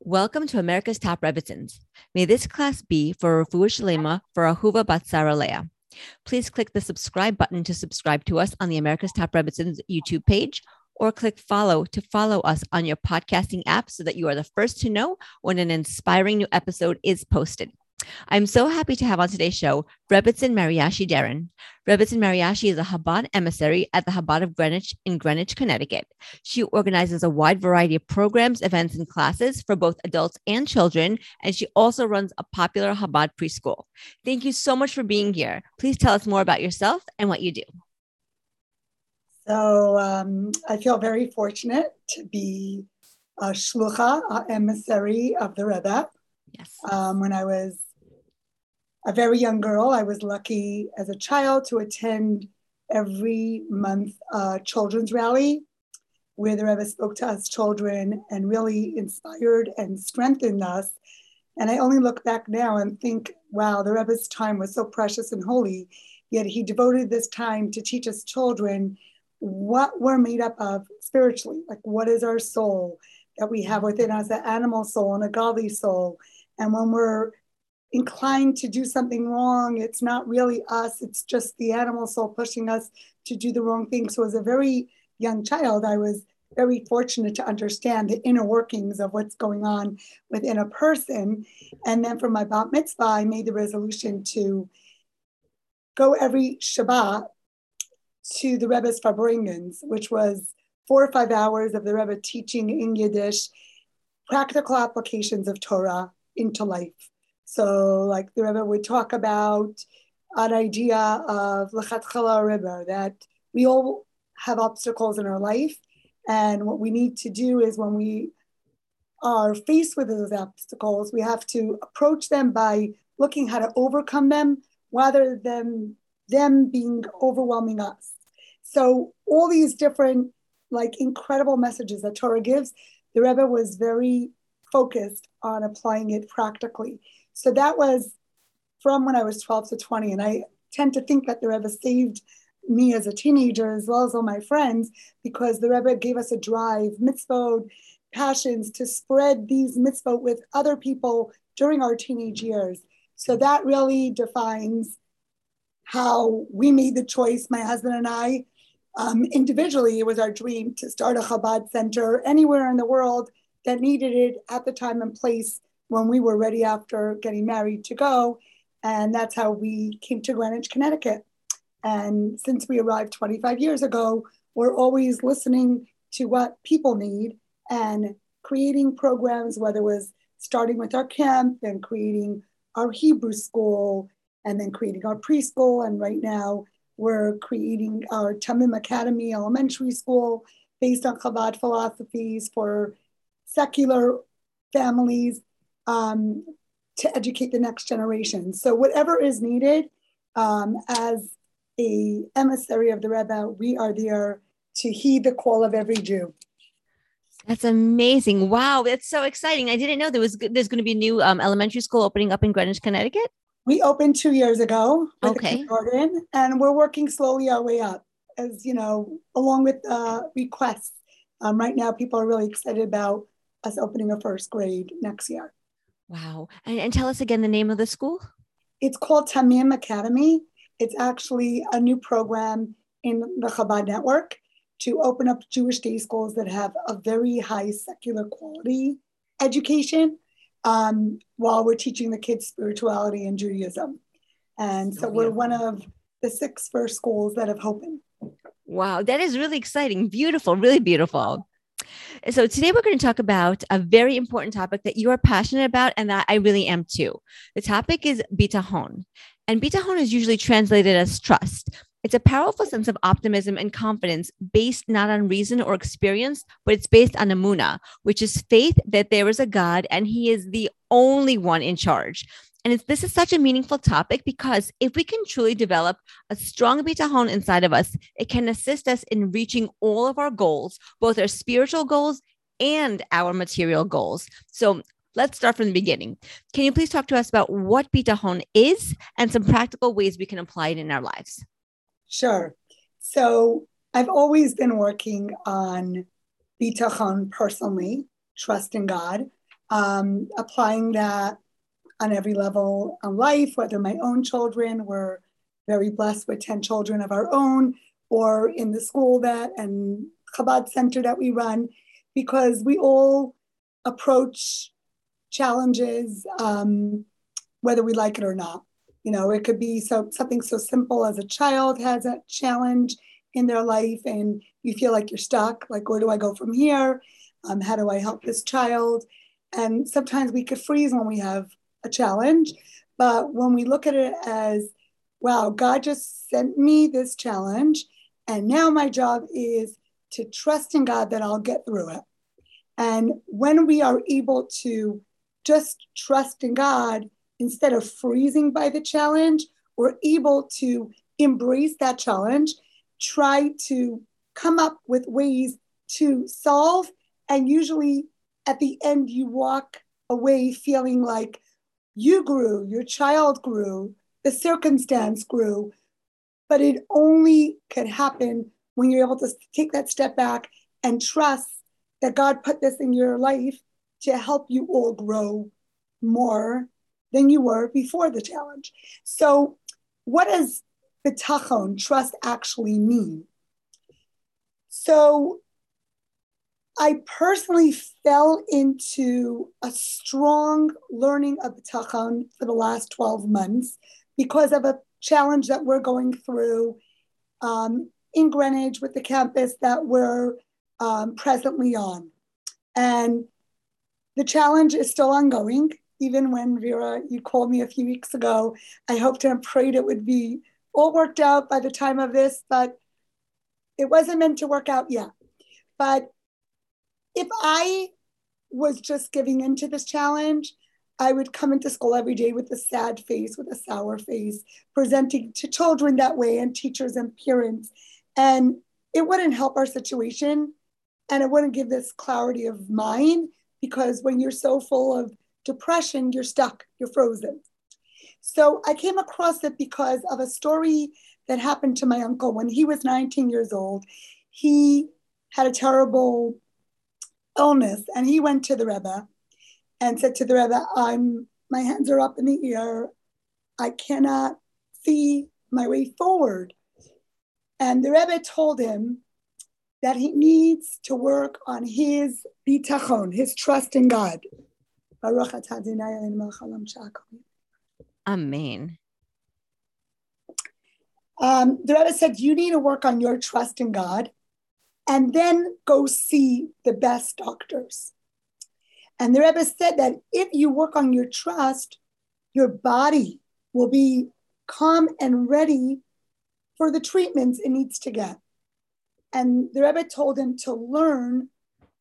Welcome to America's Top Rebbitzins. May this class be for Refuah Shalema for Ahuva Bat Sarah Leah. Please click the subscribe button to subscribe to us on the America's Top Rebbitzins YouTube page or click follow to follow us on your podcasting app so that you are the first to know when an inspiring new episode is posted. I'm so happy to have on today's show Rebbitzin Mariashi Deren. Rebbitzin Mariashi is a Chabad emissary at the Chabad of Greenwich in Greenwich, Connecticut. She organizes a wide variety of programs, events, and classes for both adults and children, and she also runs a popular Chabad preschool. Thank you so much for being here. Please tell us more about yourself and what you do. So um, I feel very fortunate to be a shlucha, a emissary of the Rebbe. Yes. Um, when I was a very young girl. I was lucky as a child to attend every month uh, children's rally where the Rebbe spoke to us children and really inspired and strengthened us. And I only look back now and think, wow, the Rebbe's time was so precious and holy. Yet he devoted this time to teach us children what we're made up of spiritually. Like, what is our soul that we have within us, an animal soul and a godly soul. And when we're inclined to do something wrong. It's not really us, it's just the animal soul pushing us to do the wrong thing. So, as a very young child, I was very fortunate to understand the inner workings of what's going on within a person. And then for my bat mitzvah, I made the resolution to go every Shabbat to the Rebbe's Farbrengens, which was four or five hours of the Rebbe teaching in Yiddish practical applications of Torah into life. So, like the Rebbe would talk about an idea of lechatchila ariber, that we all have obstacles in our life. And what we need to do is when we are faced with those obstacles, we have to approach them by looking how to overcome them rather than them being overwhelming us. So all these different like incredible messages that Torah gives, the Rebbe was very focused on applying it practically. So that was from when I was 12 to 20. And I tend to think that the Rebbe saved me as a teenager as well as all my friends because the Rebbe gave us a drive, mitzvot, passions to spread these mitzvot with other people during our teenage years. So that really defines how we made the choice, my husband and I. Um, individually, it was our dream to start a Chabad center anywhere in the world that needed it at the time and place when we were ready after getting married to go. And that's how we came to Greenwich, Connecticut. And since we arrived 25 years ago, we're always listening to what people need and creating programs, whether it was starting with our camp and creating our Hebrew school and then creating our preschool. And right now we're creating our Tamim Academy elementary school based on Chabad philosophies for secular families um, to educate the next generation. So whatever is needed um, as a emissary of the Rebbe, we are there to heed the call of every Jew. That's amazing! Wow, that's so exciting. I didn't know there was there's going to be a new um, elementary school opening up in Greenwich, Connecticut. We opened two years ago. Okay. Garden, and we're working slowly our way up, as you know, along with uh, requests. Um, right now, people are really excited about us opening a first grade next year. Wow. And, and tell us again the name of the school. It's called Tamim Academy. It's actually a new program in the Chabad network to open up Jewish day schools that have a very high secular quality education um, while we're teaching the kids spirituality and Judaism. And so we're one of the six first schools that have opened. Wow, that is really exciting. Beautiful, really beautiful. So today we're going to talk about a very important topic that you are passionate about and that I really am too. The topic is bitahon. And bitahon is usually translated as trust. It's a powerful sense of optimism and confidence based not on reason or experience, but it's based on amuna, which is faith that there is a God and he is the only one in charge. And this is such a meaningful topic because if we can truly develop a strong bitahon inside of us, it can assist us in reaching all of our goals, both our spiritual goals and our material goals. So let's start from the beginning. Can you please talk to us about what bitahon is and some practical ways we can apply it in our lives? Sure. So I've always been working on bitachon personally, trust in God. um, applying that on every level of life, whether my own children were very blessed with 10 children of our own, or in the school that and Chabad center that we run, because we all approach challenges, um, whether we like it or not. You know, it could be so something so simple as a child has a challenge in their life and you feel like you're stuck, like where do I go from here? Um, how do I help this child? And sometimes we could freeze when we have a challenge, but when we look at it as, wow, God just sent me this challenge, and now my job is to trust in God that I'll get through it. And when we are able to just trust in God instead of freezing by the challenge, we're able to embrace that challenge, try to come up with ways to solve. And usually at the end, you walk away feeling like you grew, your child grew, the circumstance grew. But it only can happen when you're able to take that step back and trust that God put this in your life to help you all grow more than you were before the challenge. So, what does bitachon, trust, actually mean? So, I personally fell into a strong learning of bitachon for the last 12 months because of a challenge that we're going through um, in Greenwich with the campus that we're um, presently on. And the challenge is still ongoing. Even when Vera, you called me a few weeks ago, I hoped and prayed it would be all worked out by the time of this, but it wasn't meant to work out yet. But if I was just giving into this challenge, I would come into school every day with a sad face, with a sour face, presenting to children that way and teachers and parents. And it wouldn't help our situation and it wouldn't give this clarity of mind because when you're so full of depression, you're stuck, you're frozen. So I came across it because of a story that happened to my uncle when he was 19 years old. He had a terrible illness and he went to the Rebbe and said to the Rebbe, I'm my hands are up in the air. I cannot see my way forward. And the Rebbe told him that he needs to work on his bitachon, his trust in God. Amen. Um, the Rebbe said, You need to work on your trust in God and then go see the best doctors. And the Rebbe said that if you work on your trust, your body will be calm and ready for the treatments it needs to get. And the Rebbe told him to learn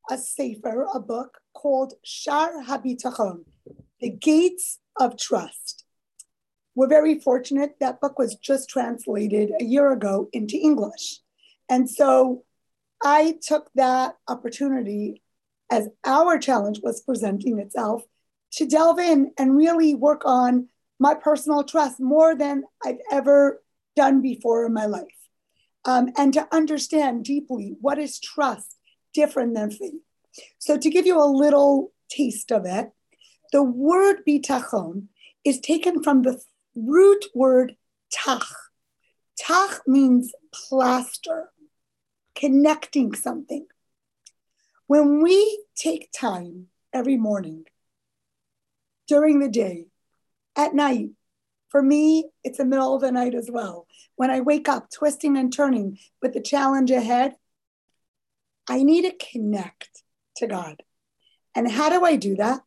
a sefer, a book called Shaar Habitachon, The Gates of Trust. We're very fortunate that book was just translated a year ago into English. And so I took that opportunity as our challenge was presenting itself to delve in and really work on my personal trust more than I've ever done before in my life. Um, and to understand deeply what is trust different than faith. So, to give you a little taste of it, the word bitachon is taken from the root word tach. Tach means plaster, connecting something. When we take time every morning, during the day, at night, for me, it's the middle of the night as well. When I wake up twisting and turning with the challenge ahead, I need to connect to God. And how do I do that?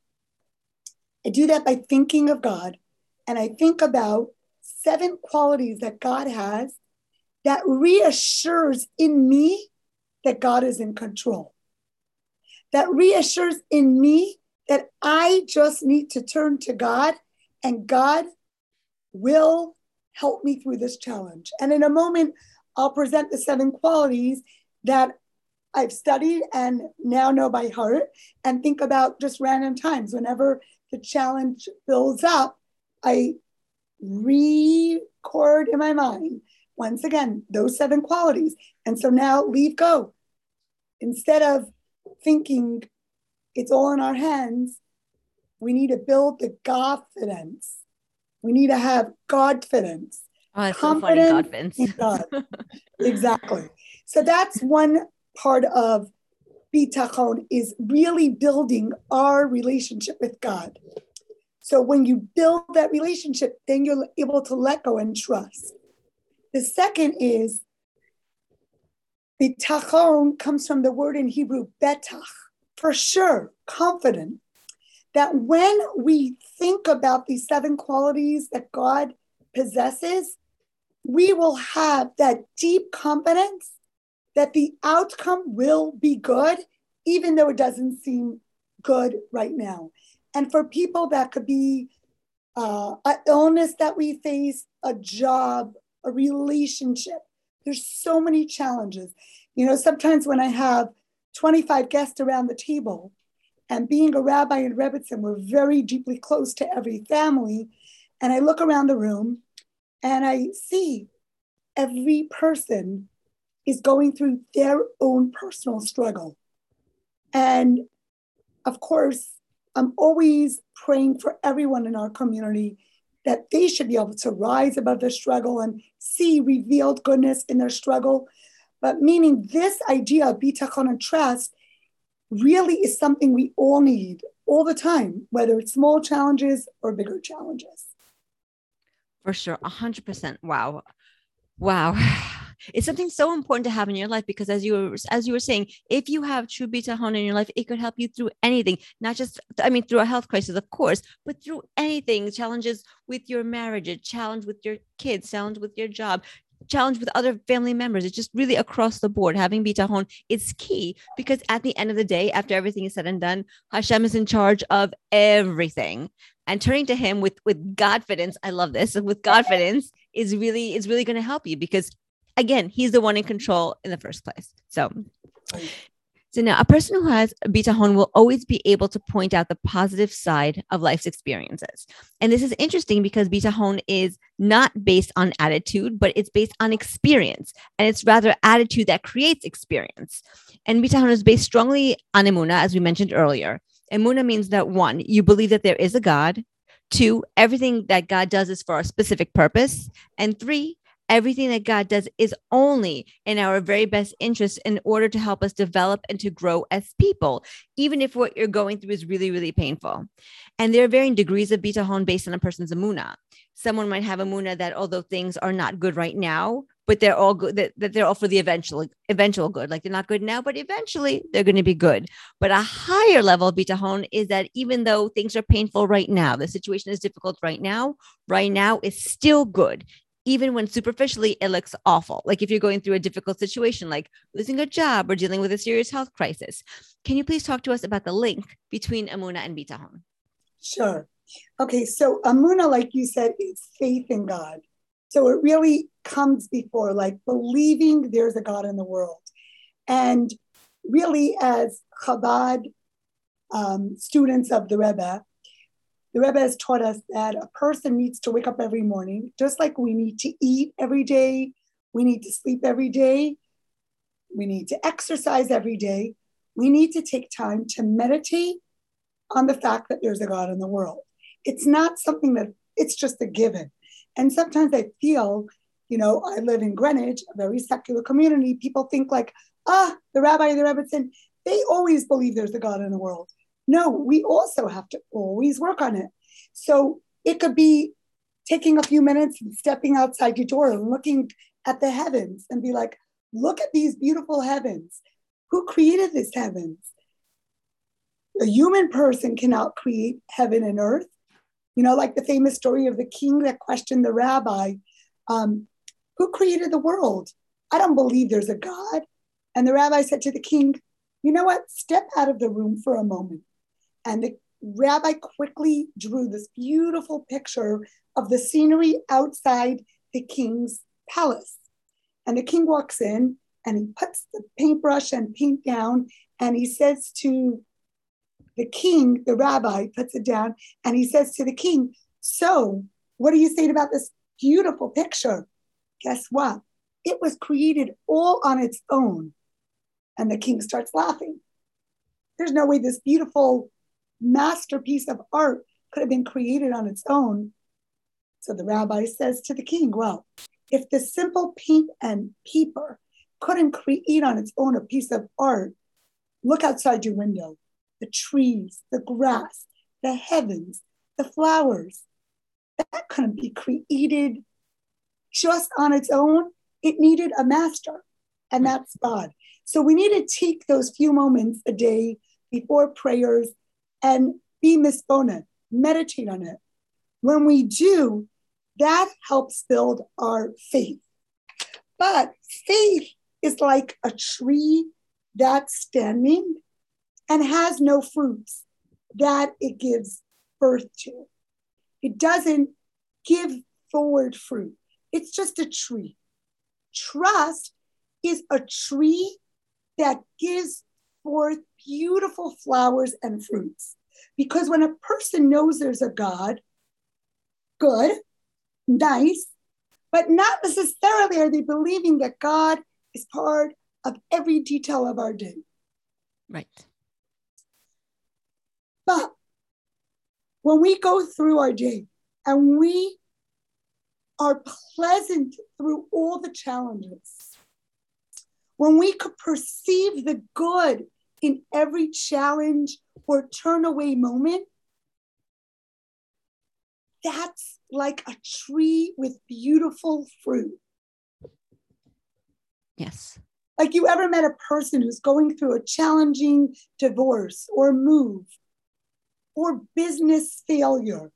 I do that by thinking of God and I think about seven qualities that God has that reassures in me that God is in control that reassures in me that I just need to turn to God and God will help me through this challenge. And in a moment, I'll present the seven qualities that I've studied and now know by heart and think about just random times. Whenever the challenge builds up, I record in my mind once again those seven qualities. And so now leave go. Instead of thinking it's all in our hands, We need to build the confidence. We need to have confidence. Oh, that's so funny, confidence. in God. exactly. So that's one part of bitachon is really building our relationship with God. So when you build that relationship, then you're able to let go and trust. The second is bitachon comes from the word in Hebrew betach, for sure, confident. That when we think about these seven qualities that God possesses, we will have that deep confidence that the outcome will be good, even though it doesn't seem good right now. And for people that could be uh, an illness that we face, a job, a relationship, there's so many challenges. You know, sometimes when I have 25 guests around the table, and being a rabbi in Rebbitzin, we're very deeply close to every family. And I look around the room and I see every person is going through their own personal struggle. And of course, I'm always praying for everyone in our community that they should be able to rise above their struggle and see revealed goodness in their struggle. But meaning this idea of bitachon and trust really is something we all need all the time, whether it's small challenges or bigger challenges. For sure, 100%. Wow. Wow. It's something so important to have in your life because as you were as you were saying, if you have true bitachon in your life, it could help you through anything, not just I mean through a health crisis, of course, but through anything, challenges with your marriage, a challenge with your kids, challenge with your job, challenge with other family members. It's just really across the board. Having bitachon is key because at the end of the day, after everything is said and done, Hashem is in charge of everything. And turning to him with with confidence, I love this, with confidence is really is really going to help you because again, he's the one in control in the first place. So so now, a person who has bitachon will always be able to point out the positive side of life's experiences. And this is interesting because bitachon is not based on attitude, but it's based on experience. And it's rather attitude that creates experience. And bitachon is based strongly on emuna, as we mentioned earlier. Emuna means that one, you believe that there is a God. Two, everything that God does is for a specific purpose. And three, everything that God does is only in our very best interest in order to help us develop and to grow as people, even if what you're going through is really, really painful. And there are varying degrees of bitachon based on a person's emuna. Someone might have emuna that although things are not good right now, but they're all good that, that they're all for the eventual eventual good like they're not good now but eventually they're going to be good but a higher level of bitachon is that even though things are painful right now the situation is difficult right now right now is still good even when superficially it looks awful. Like if you're going through a difficult situation, like losing a job or dealing with a serious health crisis. Can you please talk to us about the link between Amuna and Bitahon? Sure. Okay, so Amuna, like you said, is faith in God. So it really comes before like believing there's a God in the world. And really, as Chabad um, students of the Rebbe, the Rebbe has taught us that a person needs to wake up every morning, just like we need to eat every day, we need to sleep every day, we need to exercise every day. We need to take time to meditate on the fact that there's a God in the world. It's not something that it's just a given. And sometimes I feel, you know, I live in Greenwich, a very secular community. People think like, ah, the rabbi, the Rebbitzin, they always believe there's a God in the world. No, we also have to always work on it. So it could be taking a few minutes and stepping outside your door and looking at the heavens and be like, look at these beautiful heavens. Who created these heavens? A human person cannot create heaven and earth. You know, like the famous story of the king that questioned the rabbi um, Who created the world? I don't believe there's a God. And the rabbi said to the king, You know what? Step out of the room for a moment. And the rabbi quickly drew this beautiful picture of the scenery outside the king's palace. And the king walks in and he puts the paintbrush and paint down and he says to the king, the rabbi puts it down and he says to the king, So, what are you saying about this beautiful picture? Guess what? It was created all on its own. And the king starts laughing. There's no way this beautiful masterpiece of art could have been created on its own. So the rabbi says to the king, Well, if the simple paint and paper couldn't create on its own a piece of art, look outside your window the trees, the grass, the heavens, the flowers. That couldn't be created just on its own. It needed a master, and that's God. So we need to take those few moments a day before prayers and be misbona, meditate on it. When we do, that helps build our faith. But faith is like a tree that's standing and has no fruits that it gives birth to. It doesn't give forward fruit, it's just a tree. Trust is a tree that gives forth beautiful flowers and fruits. Because when a person knows there's a God, good, nice, but not necessarily are they believing that God is part of every detail of our day. Right. But when we go through our day and we are pleasant through all the challenges, when we could perceive the good in every challenge or turn away moment, that's like a tree with beautiful fruit. Yes. Like you ever met a person who's going through a challenging divorce or move or business failure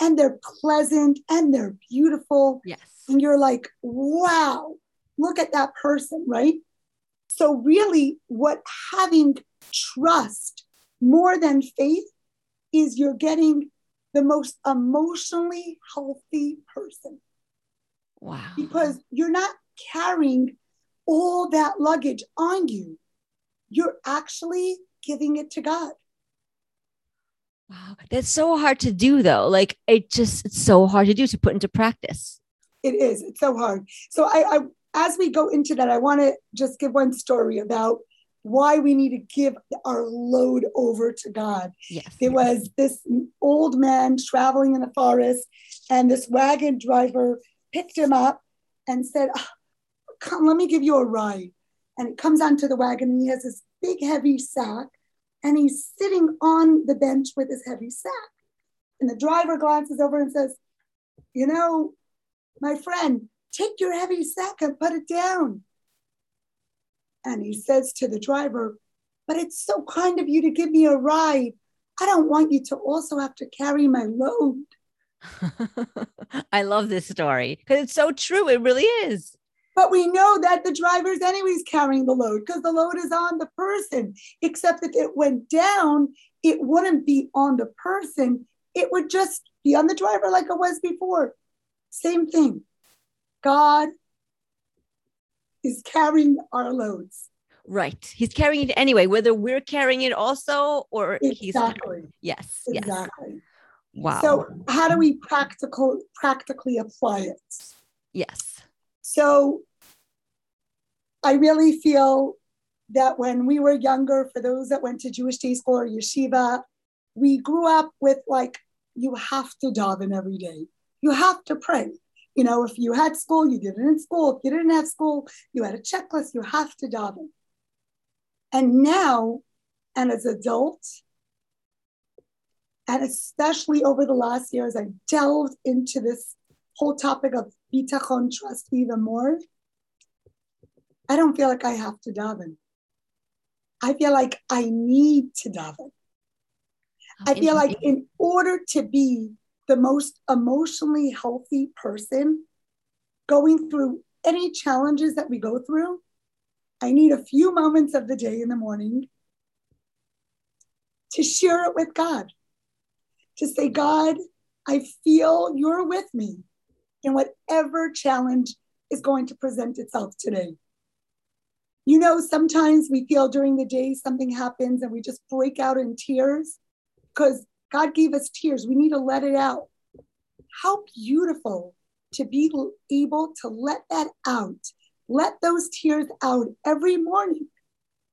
and they're pleasant and they're beautiful. Yes. And you're like, wow, look at that person, right? So, really, what having trust more than faith is you're getting the most emotionally healthy person. Wow. Because you're not carrying all that luggage on you, you're actually giving it to God. Wow. That's so hard to do though. Like it just it's so hard to do to put into practice. It is. It's so hard. So I, I as we go into that, I want to just give one story about why we need to give our load over to God. Yes. There was this old man traveling in the forest, and this wagon driver picked him up and said, oh, Come, let me give you a ride. And he comes onto the wagon and he has this big, heavy sack and he's sitting on the bench with his heavy sack. And the driver glances over and says, You know, my friend, take your heavy sack and put it down. And he says to the driver, But it's so kind of you to give me a ride. I don't want you to also have to carry my load. I love this story because it's so true. It really is. But we know that the driver's anyways carrying the load because the load is on the person. Except if it went down, it wouldn't be on the person. It would just be on the driver like it was before. Same thing. God is carrying our loads. Right. He's carrying it anyway, whether we're carrying it also or exactly. he's yes. Exactly. Yes. Wow. So how do we practical practically apply it? Yes. So I really feel that when we were younger, for those that went to Jewish day school or yeshiva, we grew up with like, you have to daven every day. You have to pray. You know, if you had school, you did it in school. If you didn't have school, you had a checklist. You have to daven. And now, and as adults, and especially over the last years, I delved into this whole topic of bitachon trust even more. I don't feel like I have to daven. I feel like I need to daven. I feel like in order to be the most emotionally healthy person going through any challenges that we go through, I need a few moments of the day in the morning to share it with God. To say, God, I feel you're with me in whatever challenge is going to present itself today. You know, sometimes we feel during the day something happens and we just break out in tears because God gave us tears. We need to let it out. How beautiful to be able to let that out. Let those tears out every morning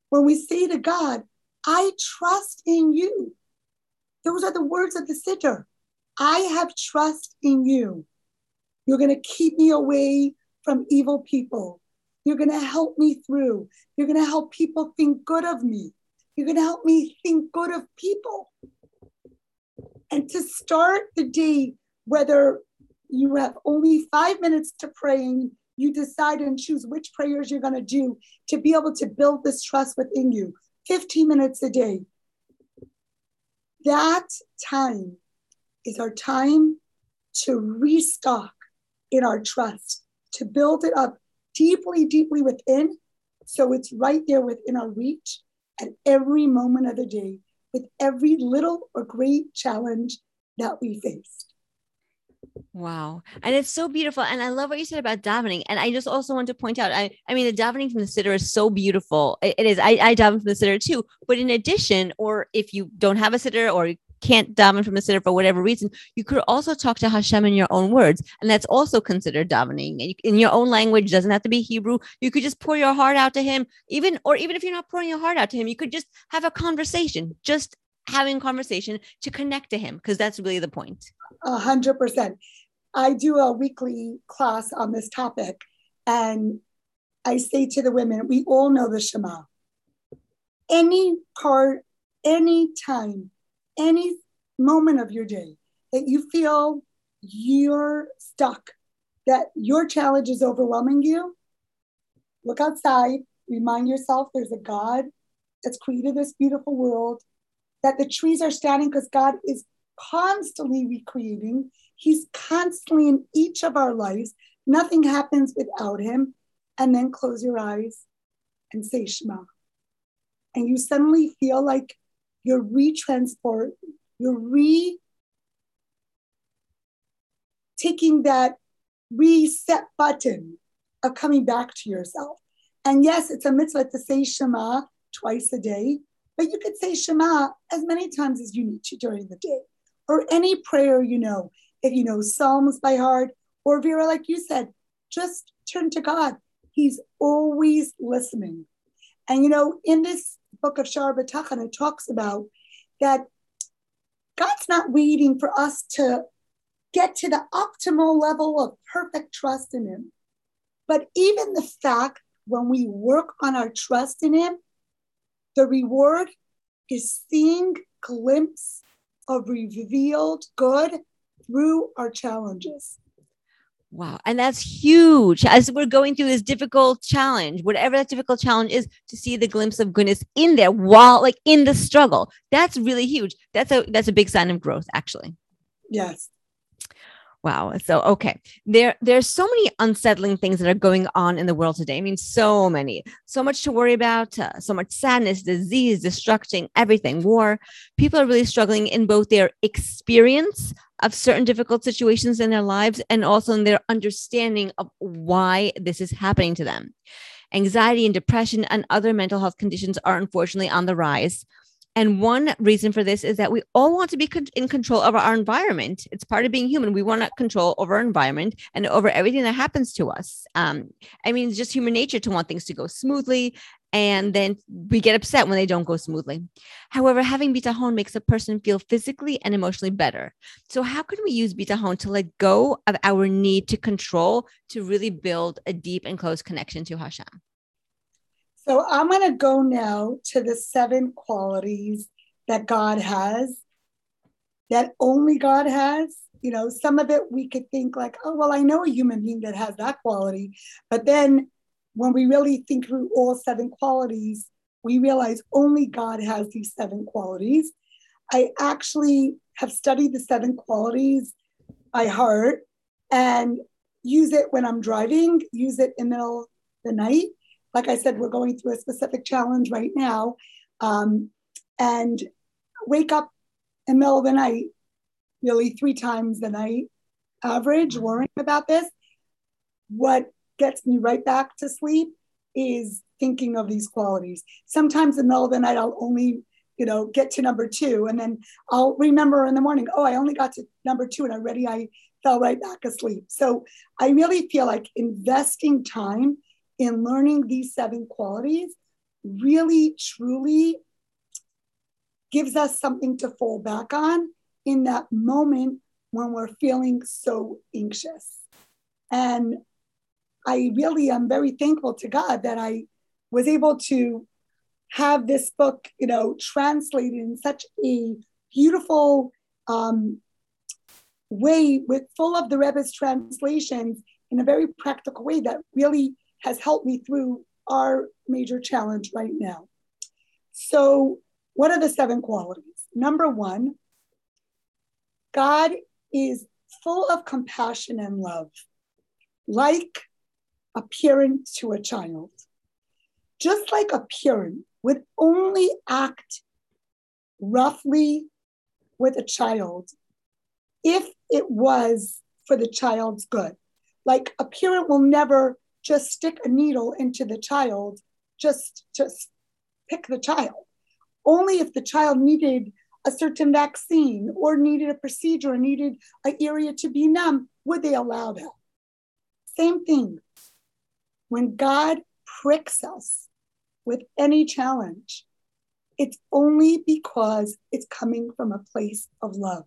when we say to God, I trust in you. Those are the words of the siddur. I have trust in you. You're going to keep me away from evil people. You're going to help me through. You're going to help people think good of me. You're going to help me think good of people. And to start the day, whether you have only five minutes to praying, you decide and choose which prayers you're going to do to be able to build this trust within you 15 minutes a day. That time is our time to restock in our trust, to build it up deeply, deeply within. So it's right there within our reach at every moment of the day with every little or great challenge that we faced. Wow. And it's so beautiful. And I love what you said about davening. And I just also want to point out, I, I mean, the davening from the siddur is so beautiful. it, it is. I, I daven from the siddur too. But in addition, or if you don't have a siddur or can't daven from the center for whatever reason, you could also talk to Hashem in your own words. And that's also considered davening in your own language. Doesn't have to be Hebrew. You could just pour your heart out to him, even, or even if you're not pouring your heart out to him, you could just have a conversation, just having conversation to connect to him, because that's really the point. A hundred percent. I do a weekly class on this topic, and I say to the women, we all know the Shema. Any part, any time any moment of your day that you feel you're stuck, that your challenge is overwhelming you, look outside, remind yourself there's a God that's created this beautiful world, that the trees are standing because God is constantly recreating. He's constantly in each of our lives. Nothing happens without him. And then close your eyes and say Shema. And you suddenly feel like you're retransport, you're re taking that reset button of coming back to yourself. And yes, it's a mitzvah to say Shema twice a day, but you could say Shema as many times as you need to during the day, or any prayer you know. If you know Psalms by heart, or Vera, like you said, just turn to God. He's always listening. And you know, in this book of B'Tachon, it talks about that God's not waiting for us to get to the optimal level of perfect trust in Him. But even the fact when we work on our trust in Him, the reward is seeing glimpse of revealed good through our challenges. Wow. And that's huge as we're going through this difficult challenge, whatever that difficult challenge is, to see the glimpse of goodness in there while like in the struggle. That's really huge. That's a that's a big sign of growth, actually. Yes. Wow. So okay. There there's so many unsettling things that are going on in the world today. I mean, so many. So much to worry about, uh, so much sadness, disease, destruction, everything, war. People are really struggling in both their experience of certain difficult situations in their lives and also in their understanding of why this is happening to them. Anxiety and depression and other mental health conditions are unfortunately on the rise. And one reason for this is that we all want to be in control of our environment. It's part of being human. We want to control over our environment and over everything that happens to us. Um, I mean, it's just human nature to want things to go smoothly. And then we get upset when they don't go smoothly. However, having bitahon makes a person feel physically and emotionally better. So, how can we use bitahon to let go of our need to control to really build a deep and close connection to Hashem? So I'm going to go now to the seven qualities that God has, that only God has. You know, some of it we could think like, oh, well, I know a human being that has that quality. But then when we really think through all seven qualities, we realize only God has these seven qualities. I actually have studied the seven qualities by heart and use it when I'm driving, use it in the middle of the night like I said, we're going through a specific challenge right now. Um, and wake up in the middle of the night, really three times the night average, worrying about this. What gets me right back to sleep is thinking of these qualities. Sometimes in the middle of the night, I'll only, you know, get to number two, and then I'll remember in the morning, oh, I only got to number two, and already I fell right back asleep. So I really feel like investing time in learning these seven qualities really truly gives us something to fall back on in that moment when we're feeling so anxious. And I really am very thankful to God that I was able to have this book, you know, translated in such a beautiful um, way with full of the Rebbe's translations in a very practical way that really has helped me through our major challenge right now. So, what are the seven qualities? Number one, God is full of compassion and love, like a parent to a child. Just like a parent would only act roughly with a child if it was for the child's good. Like a parent will never just stick a needle into the child, just just pick the child. Only if the child needed a certain vaccine or needed a procedure or needed an area to be numb, would they allow that? Same thing. When God pricks us with any challenge, it's only because it's coming from a place of love.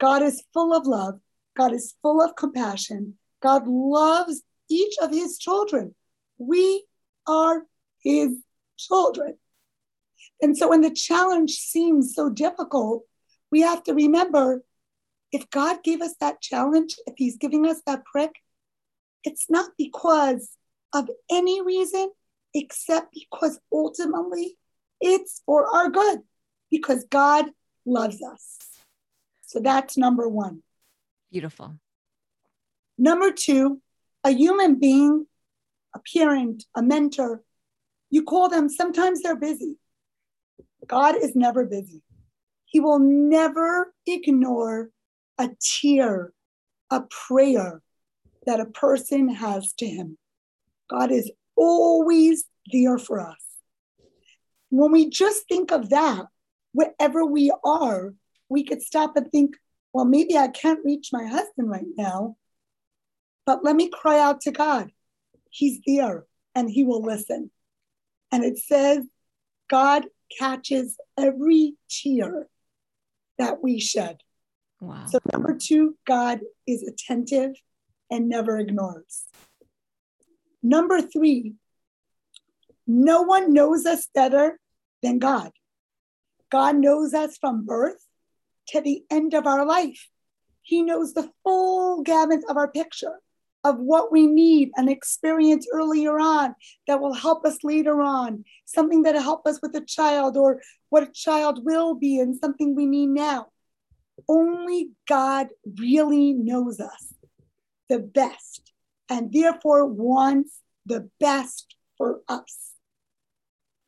God is full of love. God is full of compassion. God loves each of his children. We are his children. And so when the challenge seems so difficult, we have to remember if God gave us that challenge, if he's giving us that prick, it's not because of any reason except because ultimately it's for our good, because God loves us. So that's number one. Beautiful. Number two, a human being, a parent, a mentor, you call them, sometimes they're busy. God is never busy. He will never ignore a tear, a prayer that a person has to him. God is always there for us. When we just think of that, wherever we are, we could stop and think, well, maybe I can't reach my husband right now, but let me cry out to God. He's there and he will listen. And it says, God catches every tear that we shed. Wow. So, number two, God is attentive and never ignores. Number three, no one knows us better than God. God knows us from birth to the end of our life. He knows the full gamut of our picture of what we need and experience earlier on that will help us later on, something that'll help us with a child or what a child will be and something we need now. Only God really knows us the best and therefore wants the best for us.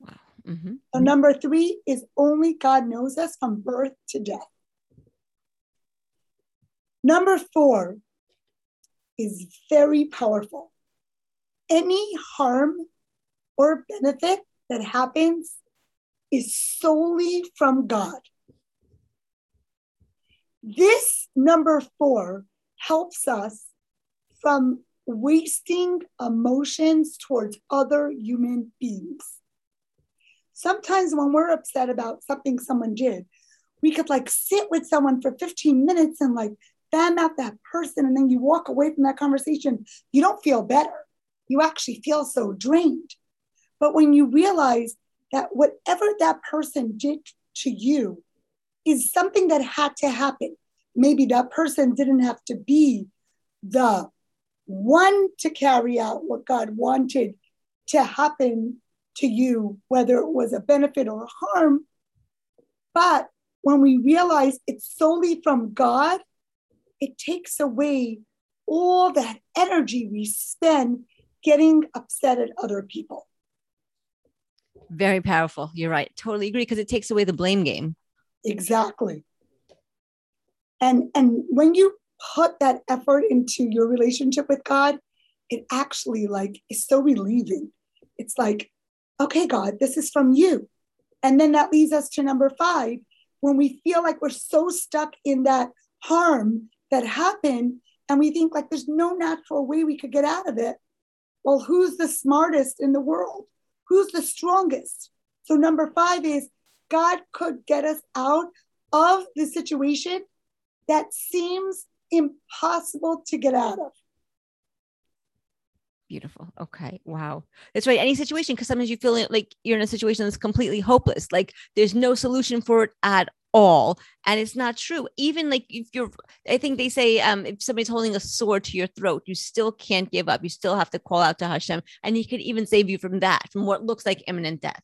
Wow. Mm-hmm. So number three is only God knows us from birth to death. Number four, is very powerful. Any harm or benefit that happens is solely from God. This number four helps us from wasting emotions towards other human beings. Sometimes when we're upset about something someone did, we could like sit with someone for 15 minutes and like fan out that person and then you walk away from that conversation, you don't feel better. You actually feel so drained. But when you realize that whatever that person did to you is something that had to happen, maybe that person didn't have to be the one to carry out what God wanted to happen to you, whether it was a benefit or a harm. But when we realize it's solely from God, it takes away all that energy we spend getting upset at other people. Very powerful. You're right. Totally agree because it takes away the blame game. Exactly. And and when you put that effort into your relationship with God, it actually like is so relieving. It's like, okay, God, this is from you. And then that leads us to number five, when we feel like we're so stuck in that harm that happened and we think like there's no natural way we could get out of it well who's the smartest in the world who's the strongest so number five is God could get us out of the situation that seems impossible to get out of. Beautiful. Okay. Wow. That's right. Any situation, because sometimes you feel like you're in a situation that's completely hopeless, like there's no solution for it at all. And it's not true. Even like if you're, I think they say, um, if somebody's holding a sword to your throat, you still can't give up. You still have to call out to Hashem, and He could even save you from that, from what looks like imminent death.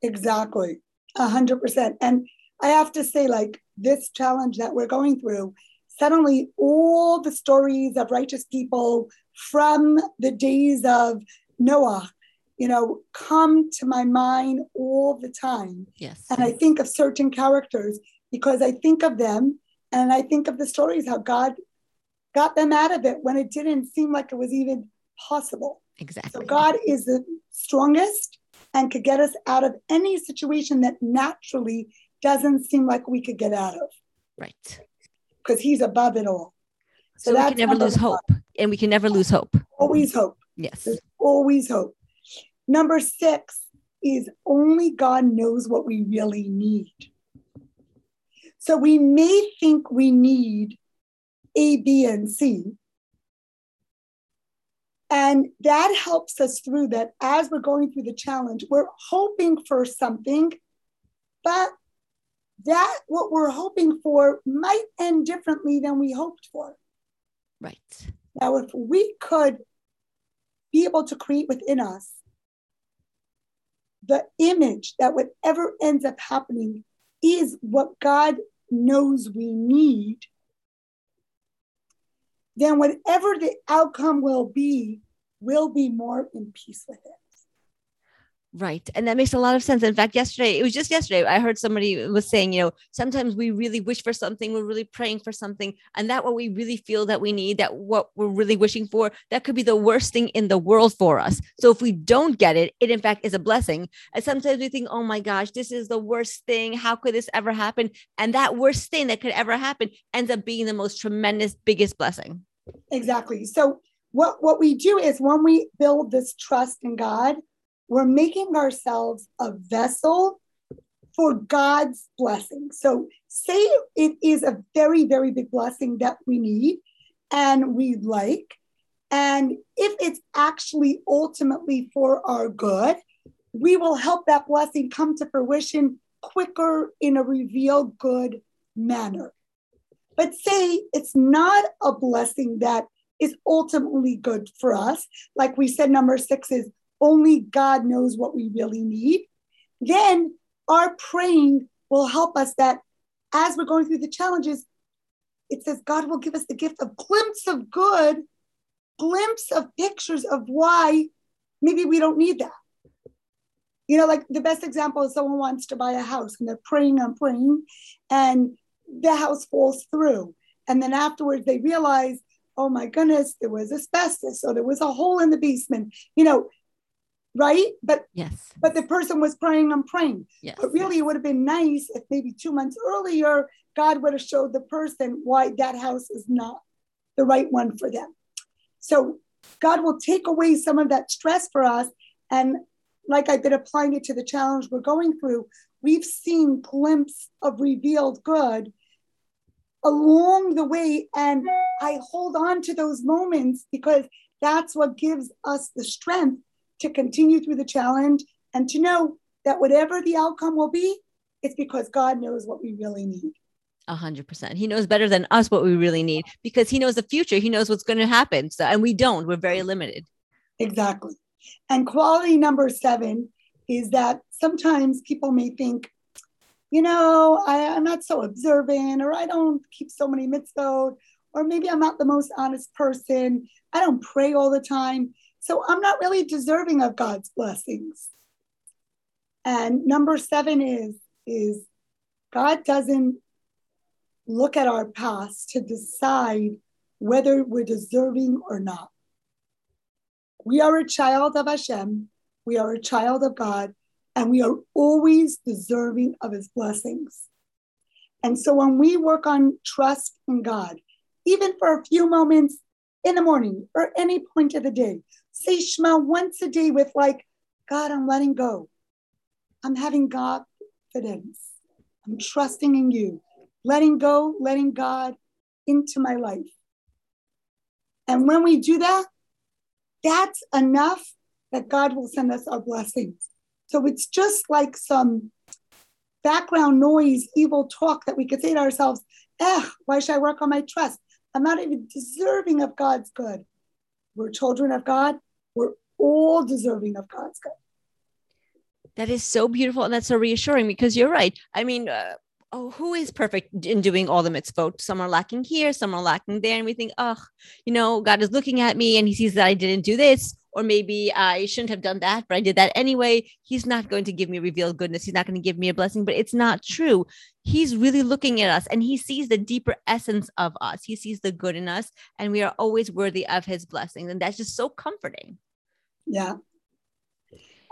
Exactly. A hundred percent. And I have to say, like this challenge that we're going through, suddenly all the stories of righteous people from the days of Noah, you know, come to my mind all the time. Yes. And I think of certain characters because I think of them and I think of the stories how God got them out of it when it didn't seem like it was even possible. Exactly. So God is the strongest and could get us out of any situation that naturally doesn't seem like we could get out of. Right. Because he's above it all. So, so we can never lose hope. And we can never lose hope. Always hope. Yes. There's always hope. Number six is only God knows what we really need. So we may think we need A, B, and C. And that helps us through that as we're going through the challenge. We're hoping for something, but that what we're hoping for might end differently than we hoped for. Right. Now, if we could be able to create within us the image that whatever ends up happening is what God knows we need, then whatever the outcome will be, we'll be more in peace with it. Right. And that makes a lot of sense. In fact, yesterday, it was just yesterday, I heard somebody was saying, you know, sometimes we really wish for something, we're really praying for something, and that what we really feel that we need, that what we're really wishing for, that could be the worst thing in the world for us. So if we don't get it, it in fact is a blessing. And sometimes we think, oh my gosh, this is the worst thing. How could this ever happen? And that worst thing that could ever happen ends up being the most tremendous, biggest blessing. Exactly. So what, what we do is when we build this trust in God, we're making ourselves a vessel for God's blessing. So, say it is a very, very big blessing that we need and we like. And if it's actually ultimately for our good, we will help that blessing come to fruition quicker in a revealed good manner. But say it's not a blessing that is ultimately good for us. Like we said, number six is only God knows what we really need, then our praying will help us that as we're going through the challenges, it says God will give us the gift of glimpse of good, glimpse of pictures of why maybe we don't need that. You know, like the best example is someone wants to buy a house and they're praying and praying, and the house falls through. And then afterwards they realize, oh my goodness, there was asbestos, so there was a hole in the basement. You know, right? But yes, but the person was praying and praying. Yes, but really, it would have been nice if maybe two months earlier, God would have showed the person why that house is not the right one for them. So God will take away some of that stress for us. And like I've been applying it to the challenge we're going through, we've seen glimpse of revealed good along the way. And I hold on to those moments because that's what gives us the strength to continue through the challenge and to know that whatever the outcome will be, it's because God knows what we really need. A hundred percent. He knows better than us what we really need because he knows the future. He knows what's going to happen. So, and we don't. We're very limited. Exactly. And quality number seven is that sometimes people may think, you know, I, am not so observant, or I don't keep so many mitzvot, or maybe I'm not the most honest person. I don't pray all the time. So I'm not really deserving of God's blessings. And number seven is, is God doesn't look at our past to decide whether we're deserving or not. We are a child of Hashem, we are a child of God, and we are always deserving of his blessings. And so when we work on trust in God, even for a few moments in the morning or any point of the day, say Shema once a day with like, God, I'm letting go. I'm having God confidence. I'm trusting in you, letting go, letting God into my life. And when we do that, that's enough that God will send us our blessings. So it's just like some background noise, evil talk that we could say to ourselves, eh, why should I work on my trust? I'm not even deserving of God's good. We're children of God. We're all deserving of God's good. That is so beautiful. And that's so reassuring because you're right. I mean, uh, oh, who is perfect in doing all the mitzvot? Some are lacking here, some are lacking there. And we think, oh, you know, God is looking at me and he sees that I didn't do this. Or maybe uh, I shouldn't have done that, but I did that anyway. He's not going to give me revealed goodness. He's not going to give me a blessing, but it's not true. He's really looking at us and he sees the deeper essence of us. He sees the good in us and we are always worthy of his blessings. And that's just so comforting. Yeah.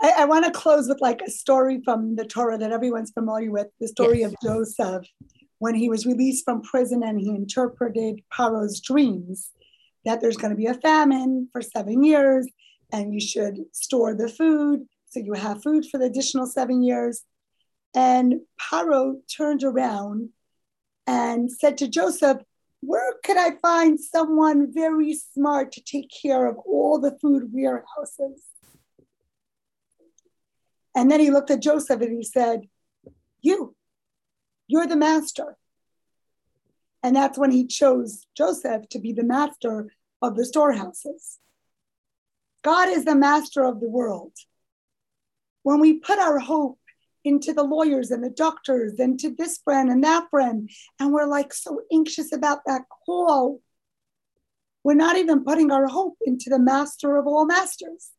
I, I want to close with like a story from the Torah that everyone's familiar with the story yes. of Joseph when he was released from prison and he interpreted Paro's dreams that there's going to be a famine for seven years and you should store the food so you have food for the additional seven years. And Paro turned around and said to Joseph, Where could I find someone very smart to take care of all the food warehouses? And then he looked at Joseph and he said, You, you're the master. And that's when he chose Joseph to be the master of the storehouses. God is the master of the world. When we put our hope into the lawyers and the doctors and to this friend and that friend, and we're like so anxious about that call, we're not even putting our hope into the master of all masters.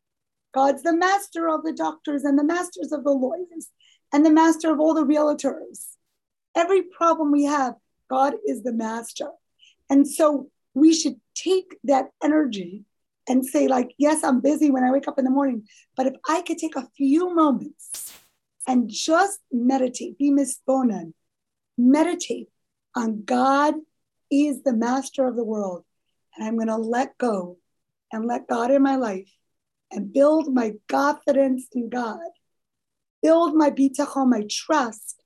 God's the master of the doctors and the masters of the lawyers and the master of all the realtors. Every problem we have, God is the master. And so we should take that energy and say, like, yes, I'm busy when I wake up in the morning, but if I could take a few moments and just meditate, be misbonan, meditate on God is the master of the world. And I'm going to let go and let God in my life and build my confidence in God, build my bitachon, my trust,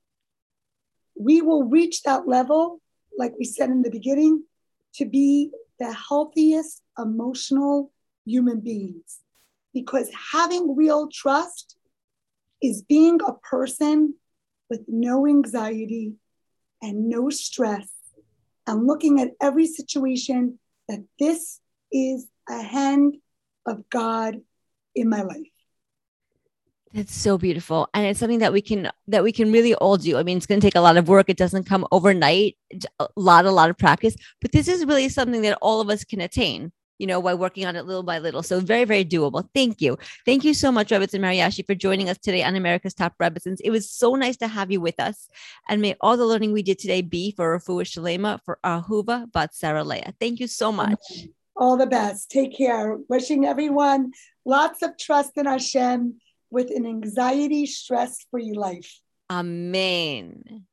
we will reach that level, like we said in the beginning, to be the healthiest emotional human beings. Because having real trust is being a person with no anxiety and no stress and looking at every situation that this is a hand of God in my life. That's so beautiful. And it's something that we can that we can really all do. I mean, it's going to take a lot of work. It doesn't come overnight. A lot a lot of practice, but this is really something that all of us can attain, you know, by working on it little by little. So very very doable. Thank you. Thank you so much Rebbetzin Mariashi for joining us today on America's Top Rebbetzins. It was so nice to have you with us. And may all the learning we did today be for Refuah Shalema for Ahuva Bat Sarah Leah. Thank you so much. All the best. Take care. Wishing everyone lots of trust in Hashem with an anxiety stress free life. Amen.